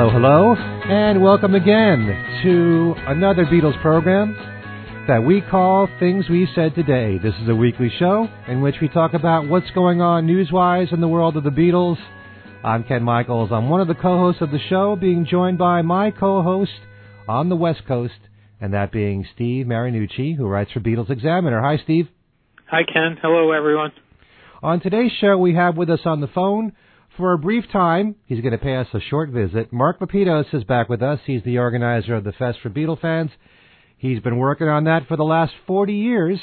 Hello, hello, and welcome again to another Beatles program that we call Things We Said Today. This is a weekly show in which we talk about what's going on news-wise in the world of the Beatles. I'm Ken Michaels. I'm one of the co-hosts of the show, being joined by my co-host on the West Coast, and that being Steve Marinucci, who writes for Beatles Examiner. Hi, Steve. Hi, Ken. Hello, everyone. On today's show, we have with us on the phone for a brief time, he's going to pay us a short visit. Mark Lapidos is back with us. He's the organizer of the Fest for Beatle fans. He's been working on that for the last 40 years,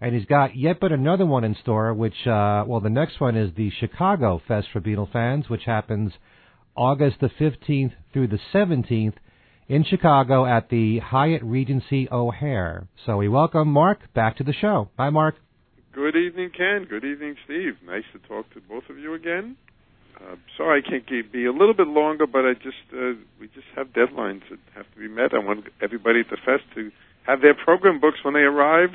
and he's got yet but another one in store, which, uh, well, the next one is the Chicago Fest for Beatle fans, which happens August the 15th through the 17th in Chicago at the Hyatt Regency O'Hare. So we welcome Mark back to the show. Hi, Mark. Good evening, Ken. Good evening, Steve. Nice to talk to both of you again. Uh, sorry I can't keep, be a little bit longer, but I just uh, we just have deadlines that have to be met. I want everybody at the fest to have their program books when they arrive.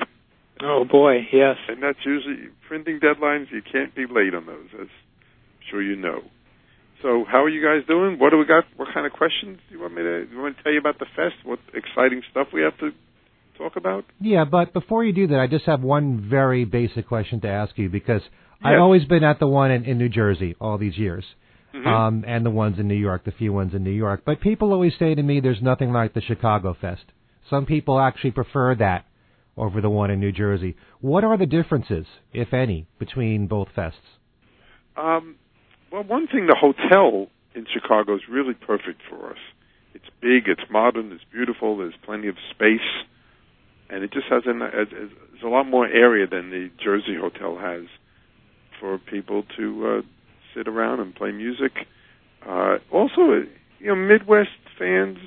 Oh boy, yes. And that's usually printing deadlines. You can't be late on those, as I'm sure you know. So, how are you guys doing? What do we got? What kind of questions do you want me to? Do you want to tell you about the fest? What exciting stuff we have to talk about? Yeah, but before you do that, I just have one very basic question to ask you because Yes. I've always been at the one in, in New Jersey all these years, Mhm. um, and the ones in New York, the few ones in New York. But people always say to me, "There's nothing like the Chicago Fest." Some people actually prefer that over the one in New Jersey. What are the differences, if any, between both fests? Um, well, one thing, the hotel in Chicago is really perfect for us. It's big, it's modern, it's beautiful. There's plenty of space, and it just has an, has, has a lot more area than the Jersey hotel has for people to uh, sit around and play music. Uh, also, you know, Midwest fans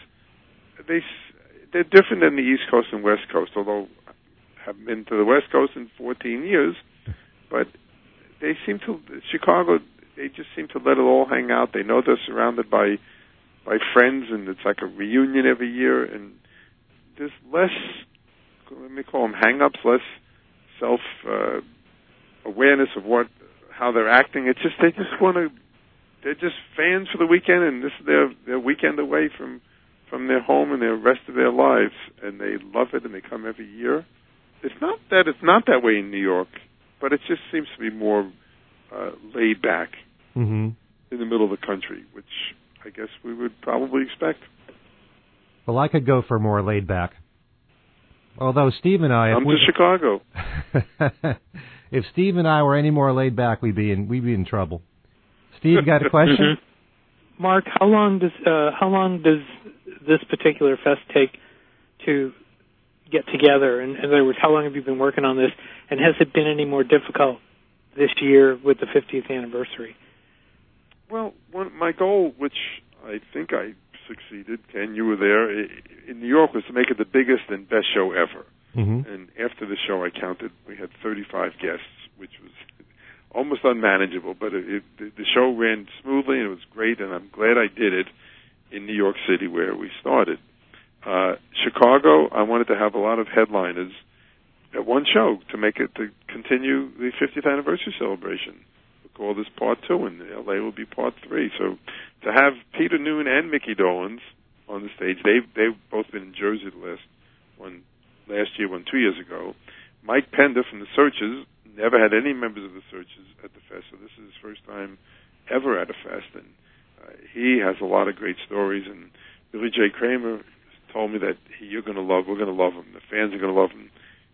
they they're different than the East Coast and West Coast. Although I have been to the West Coast in 14 years, but they seem to Chicago. They just seem to let it all hang out. They know they're surrounded by by friends, and it's like a reunion every year. And there's less, let me call them hang-ups, less self uh, awareness of what how they're acting. It's just they just want to. They're just fans for the weekend, and this is their their weekend away from from their home and their rest of their lives, and they love it, and they come every year. It's not that it's not that way in New York, but it just seems to be more uh, laid back Mm-hmm. in the middle of the country, which I guess we would probably expect. Well, I could go for more laid back. Although Steve and I, if Come we, to Chicago. if Steve and I were any more laid back, we'd be in we'd be in trouble. Steve, got a question? Mark, how long does uh, how long does this particular fest take to get together? In, in other words, how long have you been working on this? And has it been any more difficult this year with the 50th anniversary? Well, one, my goal, which I think I succeeded, Ken, you were there, in New York, was to make it the biggest and best show ever. Mm-hmm. And after the show, I counted, we had 35 guests, which was almost unmanageable. But it, it, the the show ran smoothly, and it was great, and I'm glad I did it in New York City where we started. Uh, Chicago, I wanted to have a lot of headliners at one show to make it to continue the 50th anniversary celebration. Call this part two, and LA will be part three. So to have Peter Noone and Mickey Dolenz on the stage, they've they've both been in Jersey the last one last year, one two years ago. Mike Pender from the Searchers never had any members of the Searchers at the fest, so this is his first time ever at a fest, and uh, he has a lot of great stories. And Billy J. Kramer told me that he, you're going to love, we're going to love him, the fans are going to love him.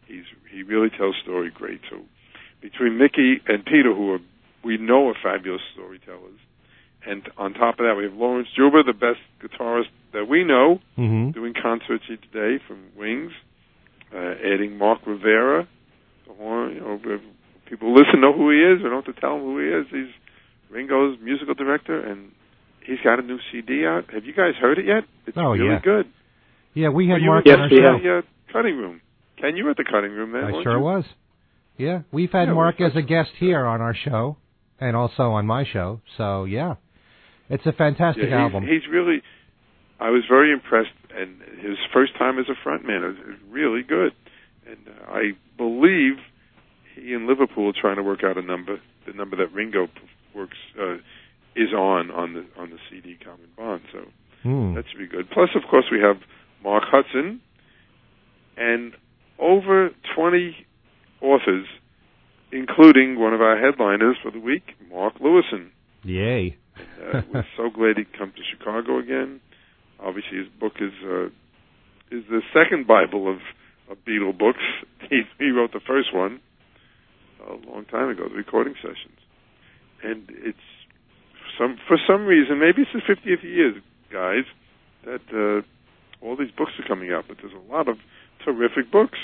He's he really tells story great. So between Mickey and Peter, who are we know are fabulous storytellers, and on top of that, we have Laurence Juber, the best guitarist that we know, Mm-hmm. doing concerts each day from Wings, uh, adding Mark Rivera, the horn. You know, people listen know who he is. We don't have to tell them who he is. He's Ringo's musical director, and he's got a new CD out. Have you guys heard it yet? It's Oh, really yeah. good. Yeah, we had Mark at on our Yes, show. the uh, cutting room. Ken, you were at the cutting room then. I sure you? was. Yeah, we've had Yeah, Mark as a guest here on our show, and also on my show. So yeah, it's a fantastic Yeah, album. he's, he's really. I was very impressed, and his first time as a frontman is is really good. And uh, I believe he and Liverpool are trying to work out a number, the number that Ringo works uh, is on on the on the CD Common Bond. So Hmm. That should be good. Plus, of course, we have Mark Hudson and over 20 authors, including one of our headliners for the week, Mark Lewisohn. Yay. Uh, we're so glad he come to Chicago again. Obviously, his book is uh, is the second Bible of, of Beatle books. He, he wrote the first one a long time ago, the recording sessions, and it's some for some reason, maybe it's the 50th year, guys, that uh, all these books are coming out. But there's a lot of terrific books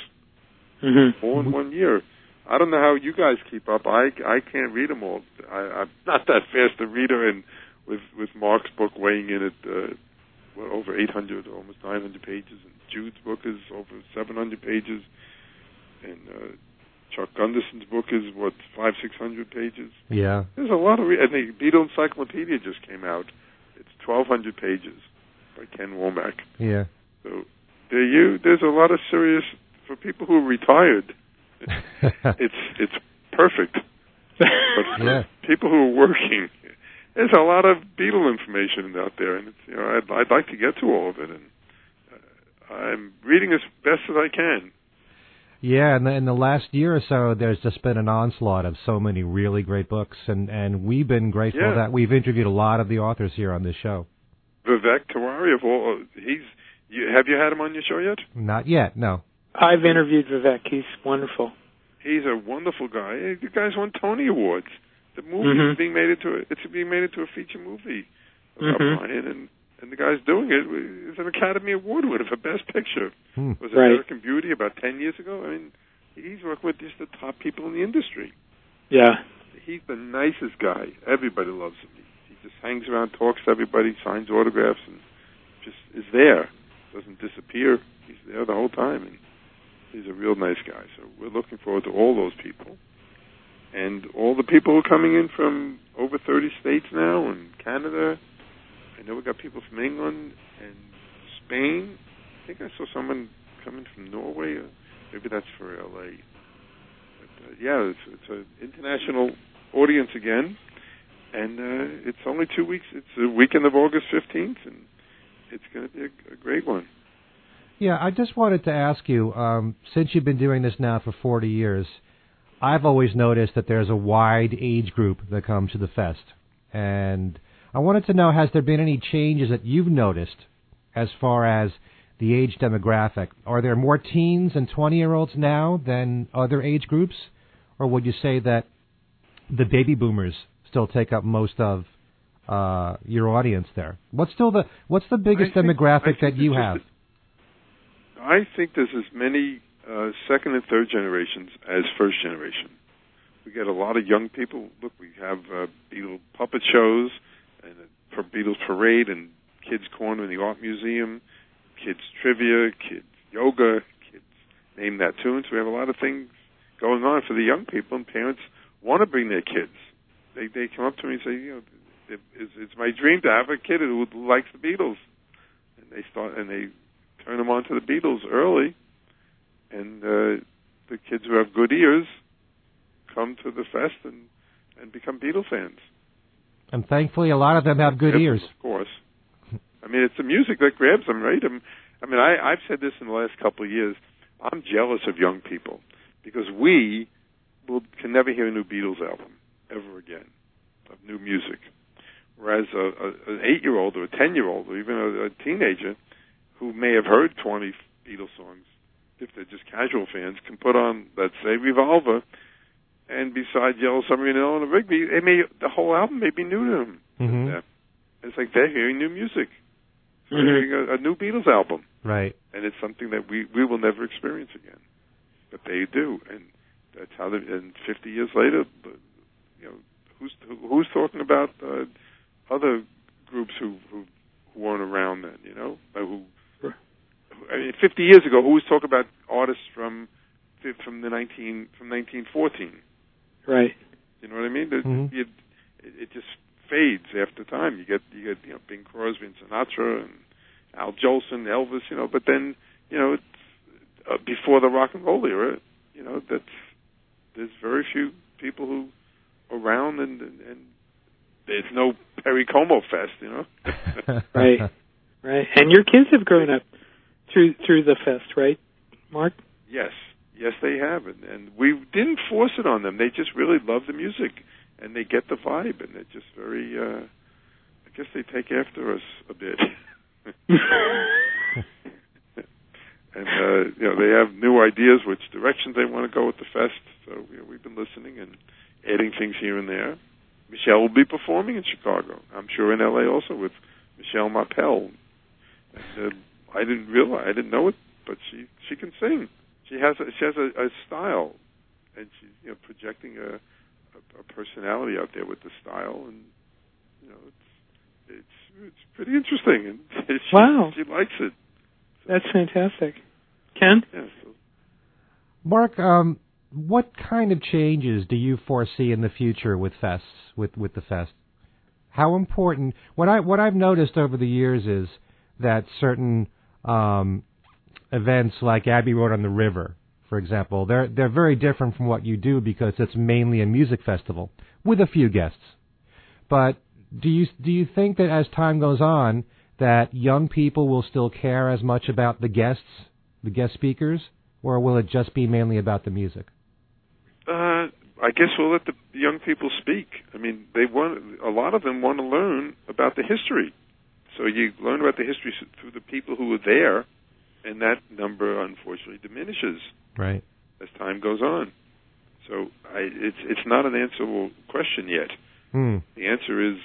Mm-hmm. all in one year. I don't know how you guys keep up. I I can't read them all. I, I'm not that fast a reader, and with with Mark's book weighing in at uh, well, over 800, almost 900 pages, and Jude's book is over 700 pages, and uh, Chuck Gunderson's book is what five 600 pages. Yeah. There's a lot of re- and the Beatle Encyclopedia just came out. It's 1,200 pages by Ken Womack. Yeah. So there you there's a lot of serious for people who are retired. It's it's perfect. But for Yeah. people who are working, there's a lot of Beatle information out there, and it's, you know I'd, I'd like to get to all of it, and uh, I'm reading as best as I can. Yeah, and in the last year or so, there's just been an onslaught of so many really great books, and and we've been grateful Yeah. that we've interviewed a lot of the authors here on this show. Vivek Tiwary of all he's you, have you had him on your show yet? Not yet, no. I've interviewed Vivek. He's wonderful. He's a wonderful guy. The guy's won Tony Awards. The movie Mhm. is being made into a, it's being made into a feature movie about Mhm. Brian, and and the guy's doing it. Is an Academy Award winner for Best Picture. Hmm. Was it Right. American Beauty about ten years ago? I mean, he's working with just the top people in the industry. Yeah. He's the nicest guy. Everybody loves him. He, he just hangs around, talks to everybody, signs autographs, and just is there. Doesn't disappear. He's there the whole time, and he's a real nice guy. So we're looking forward to all those people, and all the people who are coming in from over 30 states now, and Canada. I know we got people from England and Spain. I think I saw someone coming from Norway. Or maybe that's for LA. But, uh, yeah, it's, it's an international audience again, and uh, it's only two weeks. It's the weekend of August 15th, and it's going to be a, a great one. Yeah, I just wanted to ask you, um, since you've been doing this now for 40 years, I've always noticed that there's a wide age group that comes to the fest. And I wanted to know, has there been any changes that you've noticed as far as the age demographic? Are there more teens and 20 year olds now than other age groups? Or would you say that the baby boomers still take up most of uh, your audience there? What's still the what's the biggest think- demographic that you have? I think there's as many uh, second and third generations as first generation. We get a lot of young people. Look, we have uh, Beatle puppet shows and a Beatles parade and kids corner in the art museum, kids trivia, kids yoga, kids name that tune. So we have a lot of things going on for the young people, and parents want to bring their kids. They they come up to me and say, you know, it, it's, it's my dream to have a kid who likes the Beatles, and they start and they turn them on to the Beatles early, and uh, the kids who have good ears come to the fest and and become Beatle fans. And thankfully, a lot of them have good Yes, ears. of course. I mean, it's the music that grabs them, right? I'm, I mean, I, I've said this in the last couple of years. I'm jealous of young people because we will can never hear a new Beatles album ever again of new music, whereas a, a, an eight-year-old or a ten-year-old or even a, a teenager who may have heard 20 Beatles songs, if they're just casual fans, can put on, let's say, Revolver, and beside Yellow Submarine and Eleanor Rigby, it may the whole album may be new to them. Mhm. It's like they're hearing new music. They're Mhm. hearing a, a new Beatles album, Right. and it's something that we we will never experience again, but they do, and that's how. They, and 50 years later, you know, who's who's talking about uh, other groups who who who weren't around then? You know, who I mean, 50 years ago, who was talking about artists from from the 19 from 1914? Right. You know what I mean? Mhm. it, it just fades after time. You get you get you know Bing Crosby and Sinatra and Al Jolson, Elvis, you know. But then you know it's, uh, before the rock and roll era, you know that's there's very few people who around and and, and there's no Perry Como fest, you know. Right. Right, and your kids have grown up through through the fest, right, Mark? Yes, yes, they have, and, and we didn't force it on them. They just really love the music, and they get the vibe, and they're just very. uh I guess they take after us a bit. and uh, you know they have new ideas which directions they want to go with the fest. So you know, we've been listening and adding things here and there. Michelle will be performing in Chicago. I'm sure in LA also with Michelle Marpel. And, uh, I didn't realize I didn't know it, but she she can sing. She has a, she has a, a style, and she's you know projecting a, a a personality out there with the style, and you know it's it's it's pretty interesting, and she, Wow. she likes it. That's fantastic. Ken? Yeah, so Mark, um, what kind of changes do you foresee in the future with fests, with with the fest? How important? What I what I've noticed over the years is that certain um, events like Abbey Road on the River, for example, they're they're very different from what you do because it's mainly a music festival with a few guests. But do you do you think that as time goes on that young people will still care as much about the guests, the guest speakers, or will it just be mainly about the music? Uh, I guess we'll let the young people speak. I mean, they want a lot of them want to learn about the history. So you learn about the history through the people who were there, and that number unfortunately diminishes Right. as time goes on. So I, it's it's not an answerable question yet. Hmm. The answer is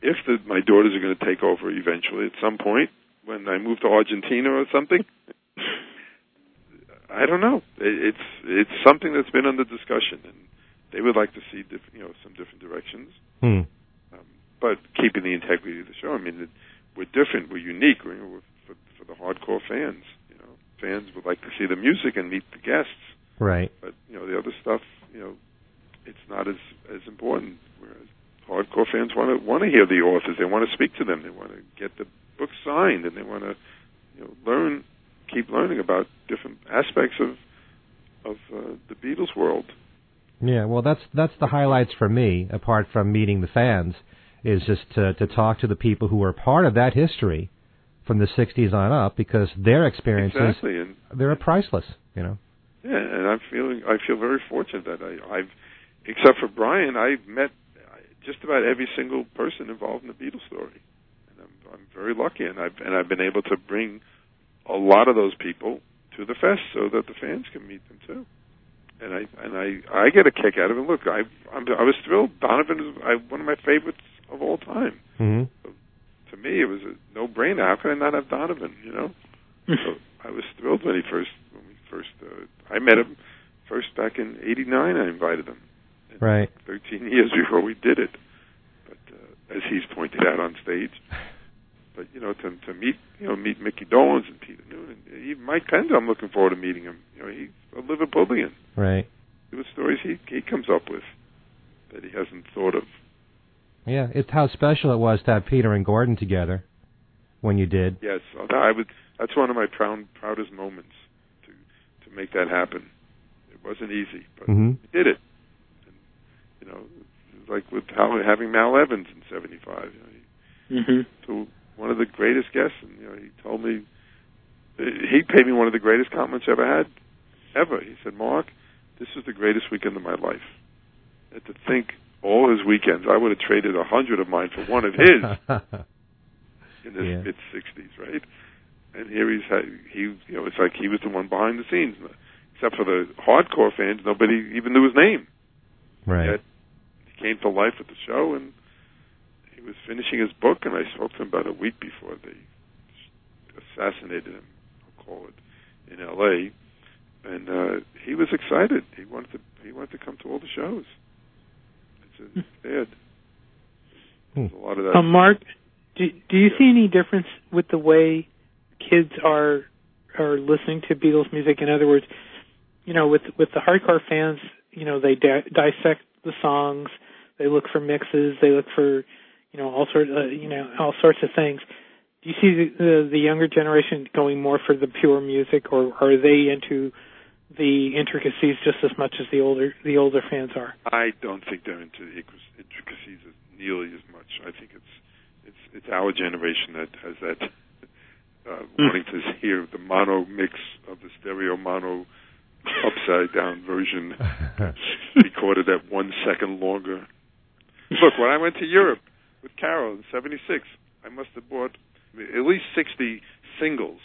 if the, my daughters are going to take over eventually at some point when I move to Argentina or something. I don't know. It, it's it's something that's been under discussion, and they would like to see diff- you know some different directions, Hmm. um, but keeping the integrity of the show. I mean, it, we're different. We're unique. We're, we're for, for the hardcore fans. You know, fans would like to see the music and meet the guests, Right. but you know the other stuff. You know, it's not as as important. Whereas hardcore fans want to want to hear the authors. They want to speak to them. They want to get the book signed, and they want to you know learn, keep learning about different aspects of of uh, the Beatles world. Yeah. Well, that's that's the highlights for me. Apart from meeting the fans, is just to to talk to the people who were part of that history from the '60s on up, because their experiences Exactly, and they're priceless. You know. yeah, and I'm feeling I feel very fortunate that I, I've, except for Brian, I've met just about every single person involved in the Beatles story, and I'm I'm very lucky, and I've and I've been able to bring a lot of those people to the fest so that the fans can meet them too. And I and I I get a kick out of it. Look, I I'm, I was thrilled. Donovan is I, one of my favorites of all time. Mm-hmm. To me, it was a no-brainer. How could I not have Donovan? You know. So I was thrilled when he first when we first uh, I met him first back in '89. I invited him. And Right. 13 years before we did it. But uh, as he's pointed out on stage, but you know to to meet you know meet Mickey Dolenz and Peter Noonan, even Mike Pender, I'm looking forward to meeting him. You know he's a Liverpudlian. Right. There were stories he he comes up with that he hasn't thought of. Yeah. It's how special it was to have Peter and Gordon together when you did. Yes, I would. That's one of my proud proudest moments to to make that happen. It wasn't easy, but Mm-hmm. we did it. And, you know, like with Hal, having Mal Evans in '75. You know, he, hmm to one of the greatest guests, and you know, he told me he paid me one of the greatest compliments I ever had, ever. He said, "Mark, this is the greatest weekend of my life." And to think all his weekends, I would have traded a hundred of mine for one of his in his Yeah. mid '60s, right? And here he's had, he, you know, it's like he was the one behind the scenes, except for the hardcore fans. Nobody even knew his name. right. Yet he came to life at the show, and he was finishing his book, and I spoke to him about a week before they assassinated him. I'll call it in L.A. And uh, he was excited. He wanted to. He wanted to come to all the shows. It's, it's sad. There's a lot of that. Um, Mark, do do you see any difference with the way kids are are listening to Beatles music? In other words, you know, with with the hardcore fans, you know, they di- dissect the songs, they look for mixes, they look for, you know, all sorts, uh, you know, all sorts of things. Do you see the, the the younger generation going more for the pure music, or are they into the intricacies just as much as the older the older fans are? I don't think they're into the intricacies nearly as much. I think it's it's it's our generation that has that uh, wanting to hear the mono mix of the stereo mono upside down version recorded at one second longer. Look, when I went to Europe with Carol in '76, I must have bought at least 60 singles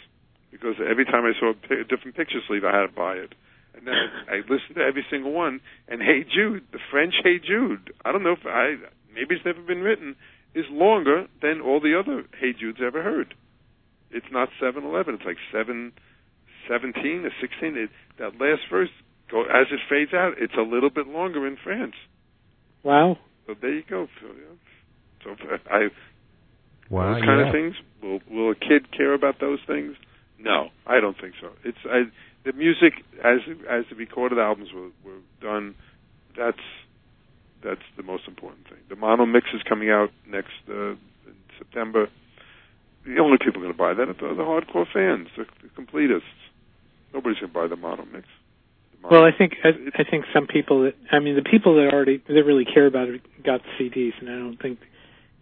because every time I saw a different picture sleeve, I had to buy it. And then I listened to every single one. And Hey Jude, the French Hey Jude, I don't know if I maybe it's never been written, is longer than all the other Hey Judes ever heard. It's not seven eleven. It's like seven seventeen or sixteen. It, that last verse, go as it fades out, it's a little bit longer in France. Wow. So there you go. So, yeah. so I Wow, those kind yeah. of things. Will will a kid care about those things? No, I don't think so. It's I, the music as as the recorded albums were, were done. That's that's the most important thing. The mono mix is coming out next uh, in September. The only people going to buy that are the, the hardcore fans, the, the completists. Nobody's going to buy the mono mix. The mono- Well, I think I, I think some people that I mean the people that already that really care about it got CDs, and I don't think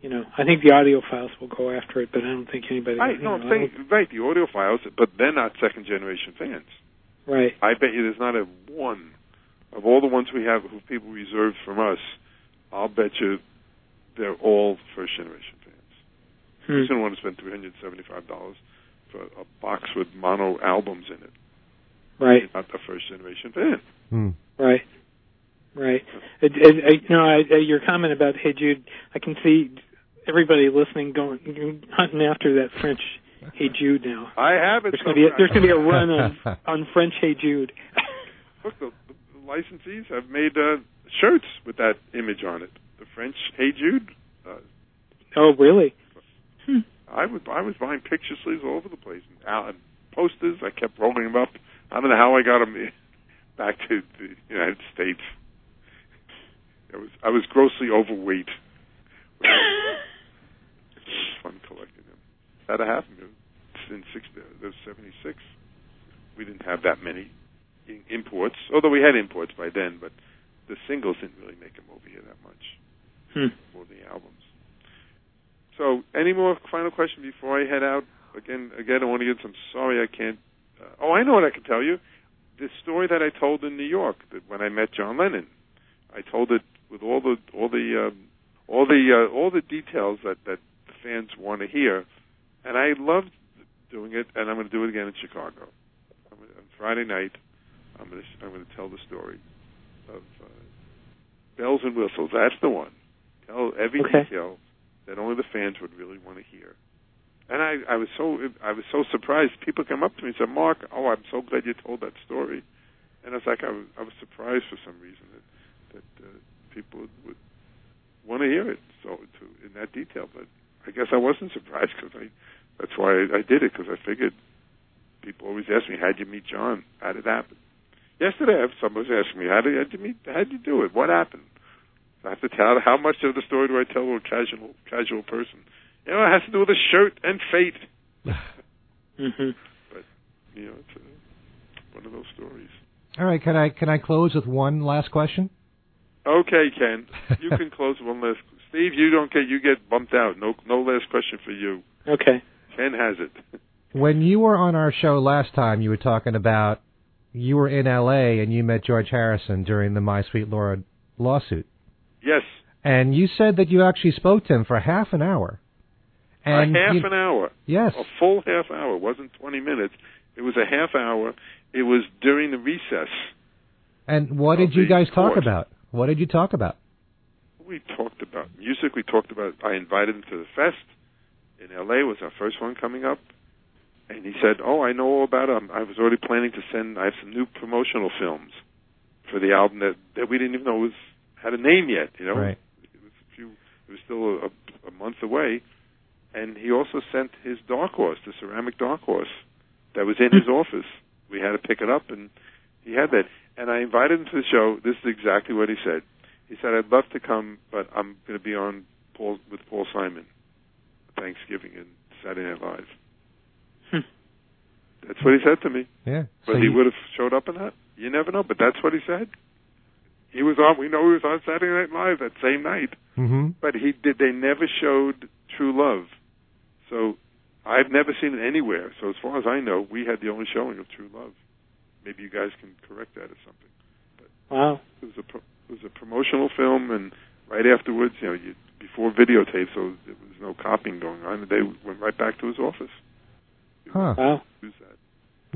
you know I think the audiophiles will go after it, but I don't think anybody. Right, no, know, I'm saying right the audiophiles, but they're not second generation fans. right. I bet you there's not a one of all the ones we have who people reserved from us. I'll bet you they're all first generation fans. Hmm. Who's going to want to spend three hundred seventy five dollars for a box with mono albums in it? Right. Not a first generation fan. Hmm. Right. Right. It, it, it, you know, I, I, your comment about Hey Jude, I can see everybody listening going hunting after that French Hey Jude now. I have it. There's going to be a, there's going to be a run on on French Hey Jude. Look, the, the licensees have made uh, shirts with that image on it. The French Hey Jude. Uh, oh, really? Hmm. I was I was buying picture sleeves all over the place and, out- and posters. I kept rolling them up. I don't know how I got them back to the United States. I was I was grossly overweight. it was fun collecting them. That happened in six, uh, seventy six. We didn't have that many imports, although we had imports by then. But the singles didn't really make them over here that much Hmm. for the albums. So, any more final question before I head out? Again, again, audience, I'm sorry I can't. Uh, oh, I know what I can tell you. The story that I told in New York that when I met John Lennon, I told it with all the all the um, all the uh, all the details that that fans want to hear, and I loved doing it, and I'm going to do it again in Chicago. I'm on Friday night, I'm going to I'm going to tell the story of uh, bells and whistles. That's the one. Tell every Okay. detail that only the fans would really want to hear. And I, I was so I was so surprised. People come up to me and say, "Mark, oh, I'm so glad you told that story." And it's like I was I was surprised for some reason that that uh, people would, would want to hear it so to in that detail. But I guess I wasn't surprised because I that's why I, I did it because I figured people always ask me, "How'd you meet John? How did it happen?" Yesterday, somebody was asking me, "How did, how'd you meet? How'd you do it? What happened?" I have to tell how much of the story do I tell to a casual casual person? You know, it has to do with a shirt and fate. hmm You know, it's a, one of those stories. All right, can I can I close with one last question? Okay, Ken, you can close one last. Steve, you don't get you get bumped out. No, no last question for you. Okay. Ken has it. When you were on our show last time, you were talking about you were in L.A. and you met George Harrison during the My Sweet Lord lawsuit, Yes, and you said that you actually spoke to him for half an hour. And a half you- an hour, Yes. a full half hour. It wasn't twenty minutes. It was a half hour. It was during the recess. And what did you the guys talk about? What did you talk about? We talked about music. We talked about. I invited him to the fest in L.A. Was our first one coming up, and he said, "Oh, I know all about it. I was already planning to send. I have some new promotional films for the album that that we didn't even know was had a name yet. You know, Right. it was a few. It was still a, a month away, and he also sent his dark horse, the ceramic dark horse, that was in his office. We had to pick it up, and he had that. And I invited him to the show. This is exactly what he said. He said, "I'd love to come, but I'm going to be on Paul with Paul Simon, Thanksgiving and Saturday Night Live." Hmm. That's what he said to me. Yeah. But So he you- would have showed up in that. You never know. But that's what he said. He was on. We know he was on Saturday Night Live that same night. Mhm. But he did. They never showed True Love. So I've never seen it anywhere. So as far as I know, we had the only showing of True Love. Maybe you guys can correct that or something. Wow. It was a pro- it was a promotional film, and right afterwards, you know, you, before videotape, so there was no copying going on. They went right back to his office. Huh. Wow. Use that.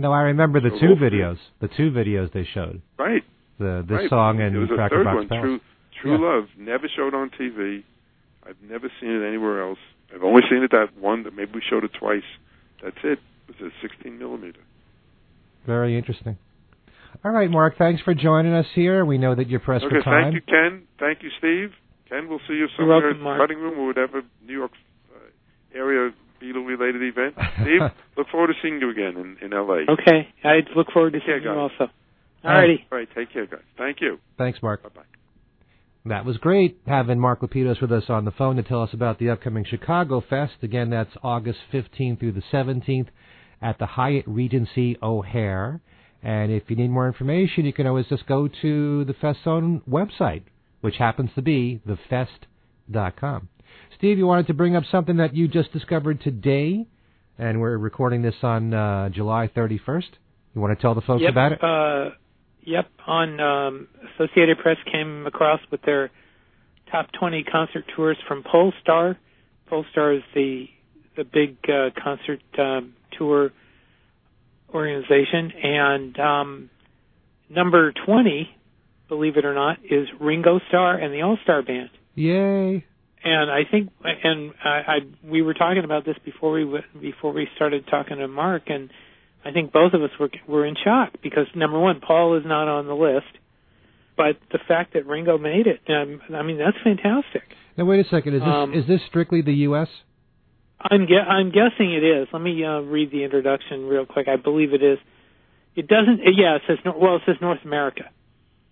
No, I remember the So two hopefully- videos. The two videos they showed. Right. The this right. song and there was a third Box one, Pals. True True Yeah. Love, never showed on TV. I've never seen it anywhere else. I've only seen it that one that maybe we showed it twice. That's it. It was a 16 millimeter. Very interesting. All right, Mark. Thanks for joining us here. We know that you're pressed Okay, for time. thank you, Ken. Thank you, Steve. Ken, we'll see you You're somewhere welcome, at Mark. Cutting Room or whatever New York uh, area Beatle-related event. Steve, look forward to seeing you again in, in L.A. Okay. I look forward to Take care, seeing you guys. also. Alrighty. All right, take care, guys. Thank you. Thanks, Mark. Bye-bye. That was great having Mark Lapidos with us on the phone to tell us about the upcoming Chicago Fest. Again, that's August 15th through the 17th at the Hyatt Regency O'Hare. And if you need more information, you can always just go to the Fest's own website, which happens to be thefest.com. Steve, you wanted to bring up something that you just discovered today, and we're recording this on uh, July 31st. You want to tell the folks yep. about it? Uh, yep. On um, Associated Press came across with their top 20 concert tours from Pollstar. Pollstar is the the big uh, concert um, tour organization, and um, number 20, believe it or not, is Ringo Starr and the All Star Band. Yay! And I think, and I, I we were talking about this before we w- before we started talking to Mark, and I think both of us were were in shock because number one, Paul is not on the list, but the fact that Ringo made it, um, I mean, that's fantastic. Now wait a second. Is this Um, is this strictly the U.S.? I'm gue- I'm guessing it is. Let me uh, read the introduction real quick. I believe it is. It doesn't. Yeah, it says well, it says North America.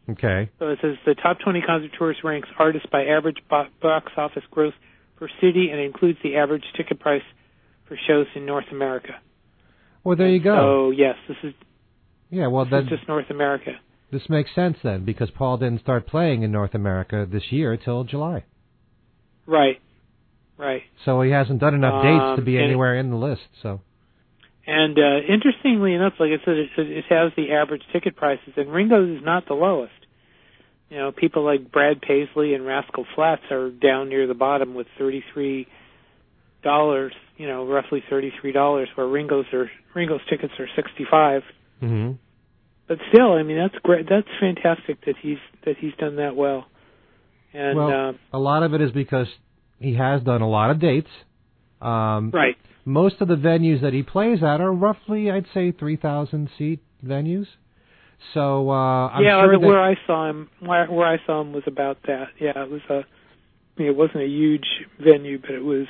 Okay. So it says the top 20 concert tours ranks artists by average bo- box office gross per city and includes the average ticket price for shows in North America. Well, there you go. So yes, this is, yeah. Well, that's just North America. this makes sense then because Paul didn't start playing in North America this year till July, Right. Right. so he hasn't done enough dates to Um, be and- anywhere in the list. So And uh, interestingly enough, like I said, it, it has the average ticket prices, and Ringo's is not the lowest. You know, people like Brad Paisley and Rascal Flatts are down near the bottom with thirty-three dollars. You know, roughly thirty-three dollars, where Ringo's are Ringo's tickets are sixty-five. hmm But still, I mean, that's great. That's fantastic that he's that he's done that well. And well, uh, a lot of it is because he has done a lot of dates. Um, right, Most of the venues that he plays at are roughly, I'd say, three thousand seat venues. So uh, I'm yeah, sure that where I saw him, where, where I saw him was about that. Yeah, it was a. It wasn't a huge venue, but it was.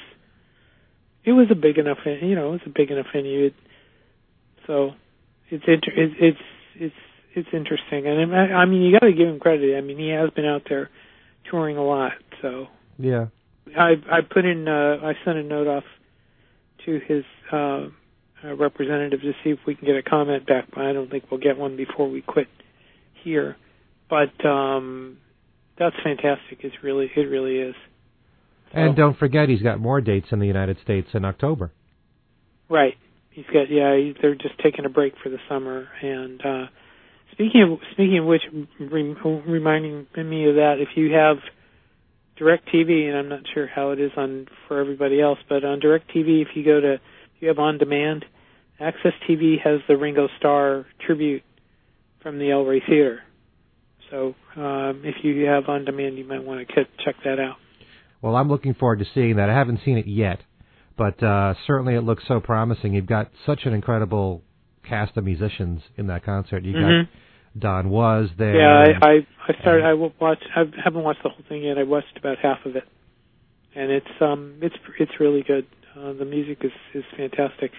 It was a big enough, you know, it was a big enough venue. It, so, it's inter- it's it's it's it's interesting, and I, I mean, you got to give him credit. I mean, he has been out there touring a lot. So, yeah. I I put in uh, I sent a note off to his uh, uh, representative to see if we can get a comment back, but I don't think we'll get one before we quit here. But um, that's fantastic. It's really it really is. And don't forget, he's got more dates in the United States in October. Right. He's got yeah. He, they're just taking a break for the summer. And uh, speaking of speaking of which, re- reminding me of that, if you have Direct TV, and I'm not sure how it is on for everybody else, but on Direct TV, if you go to if you have on demand, AXS TV has the Ringo Starr tribute from the El Rey Theater. So um, if you have on demand, you might want to check that out. Well, I'm looking forward to seeing that. I haven't seen it yet, but uh, certainly it looks so promising. You've got such an incredible cast of musicians in that concert. You Mhm. got Don Was there. Yeah, I I, I started. I watched. I haven't watched the whole thing yet. I watched about half of it, and it's um it's it's really good. Uh, the music is is fantastic.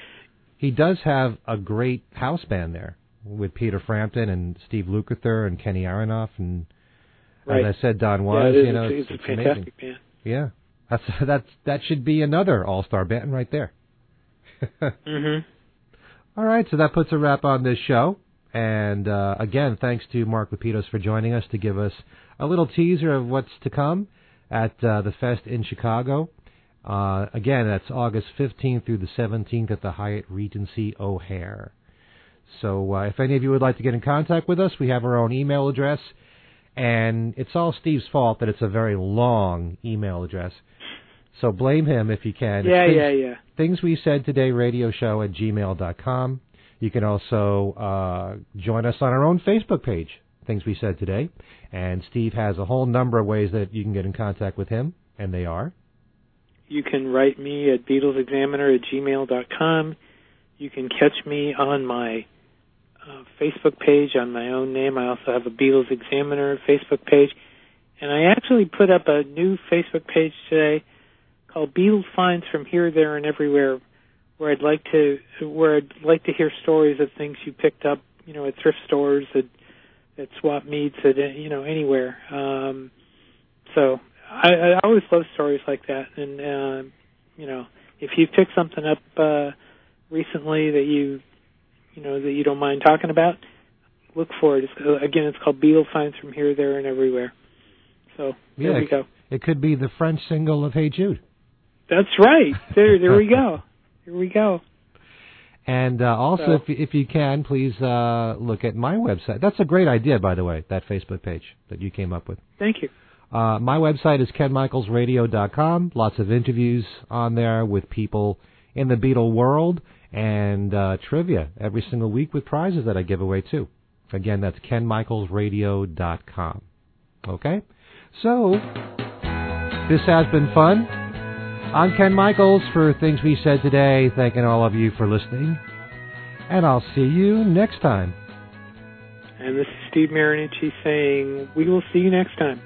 he does have a great house band there with Peter Frampton and Steve Lukather and Kenny Aronoff and Right. as I said, Don yeah, Was. it is. you know, it's, it's, it's a amazing. fantastic band. Yeah, that's that's that should be another all star band right there. hmm All right, so that puts a wrap on this show. And uh, again, thanks to Mark Lapidos for joining us to give us a little teaser of what's to come at uh, the Fest in Chicago. Uh, again, that's August 15th through the 17th at the Hyatt Regency O'Hare. So uh, if any of you would like to get in contact with us, we have our own email address. And it's all Steve's fault that it's a very long email address. So blame him if you can. Yeah, things, yeah, yeah. Things we said today, radio show at gmail.com. You can also uh, join us on our own Facebook page, Things We Said Today. And Steve has a whole number of ways that you can get in contact with him, and they are. You can write me at BeatlesExaminer at gmail.com. You can catch me on my uh, Facebook page on my own name. I also have a Beatles Examiner Facebook page. And I actually put up a new Facebook page today called Beatles Finds from Here, There, and Everywhere, where I'd like to where I'd like to hear stories of things you picked up, you know, at thrift stores, at at swap meets, at you know anywhere. Um, so I, I always love stories like that, and uh, you know, if you pick something up uh, recently that you you know that you don't mind talking about, look for it. It's, uh, again, it's called Beatle Finds from Here, There, and Everywhere. So there yeah, we go. It could be the French single of Hey Jude. That's right. There, there we go. Here we go. And uh, also, So- if if you can, please uh, look at my website. That's a great idea, by the way, that Facebook page that you came up with. Thank you. Uh, my website is kenmichaelsradio.com. Lots of interviews on there with people in the Beatle world and uh, trivia every single week with prizes that I give away too. Again, that's kenmichaelsradio.com. Okay? So, this has been fun. I'm Ken Michaels for Things We Said Today, thanking all of you for listening. And I'll see you next time. And this is Steve Marinucci saying, we will see you next time.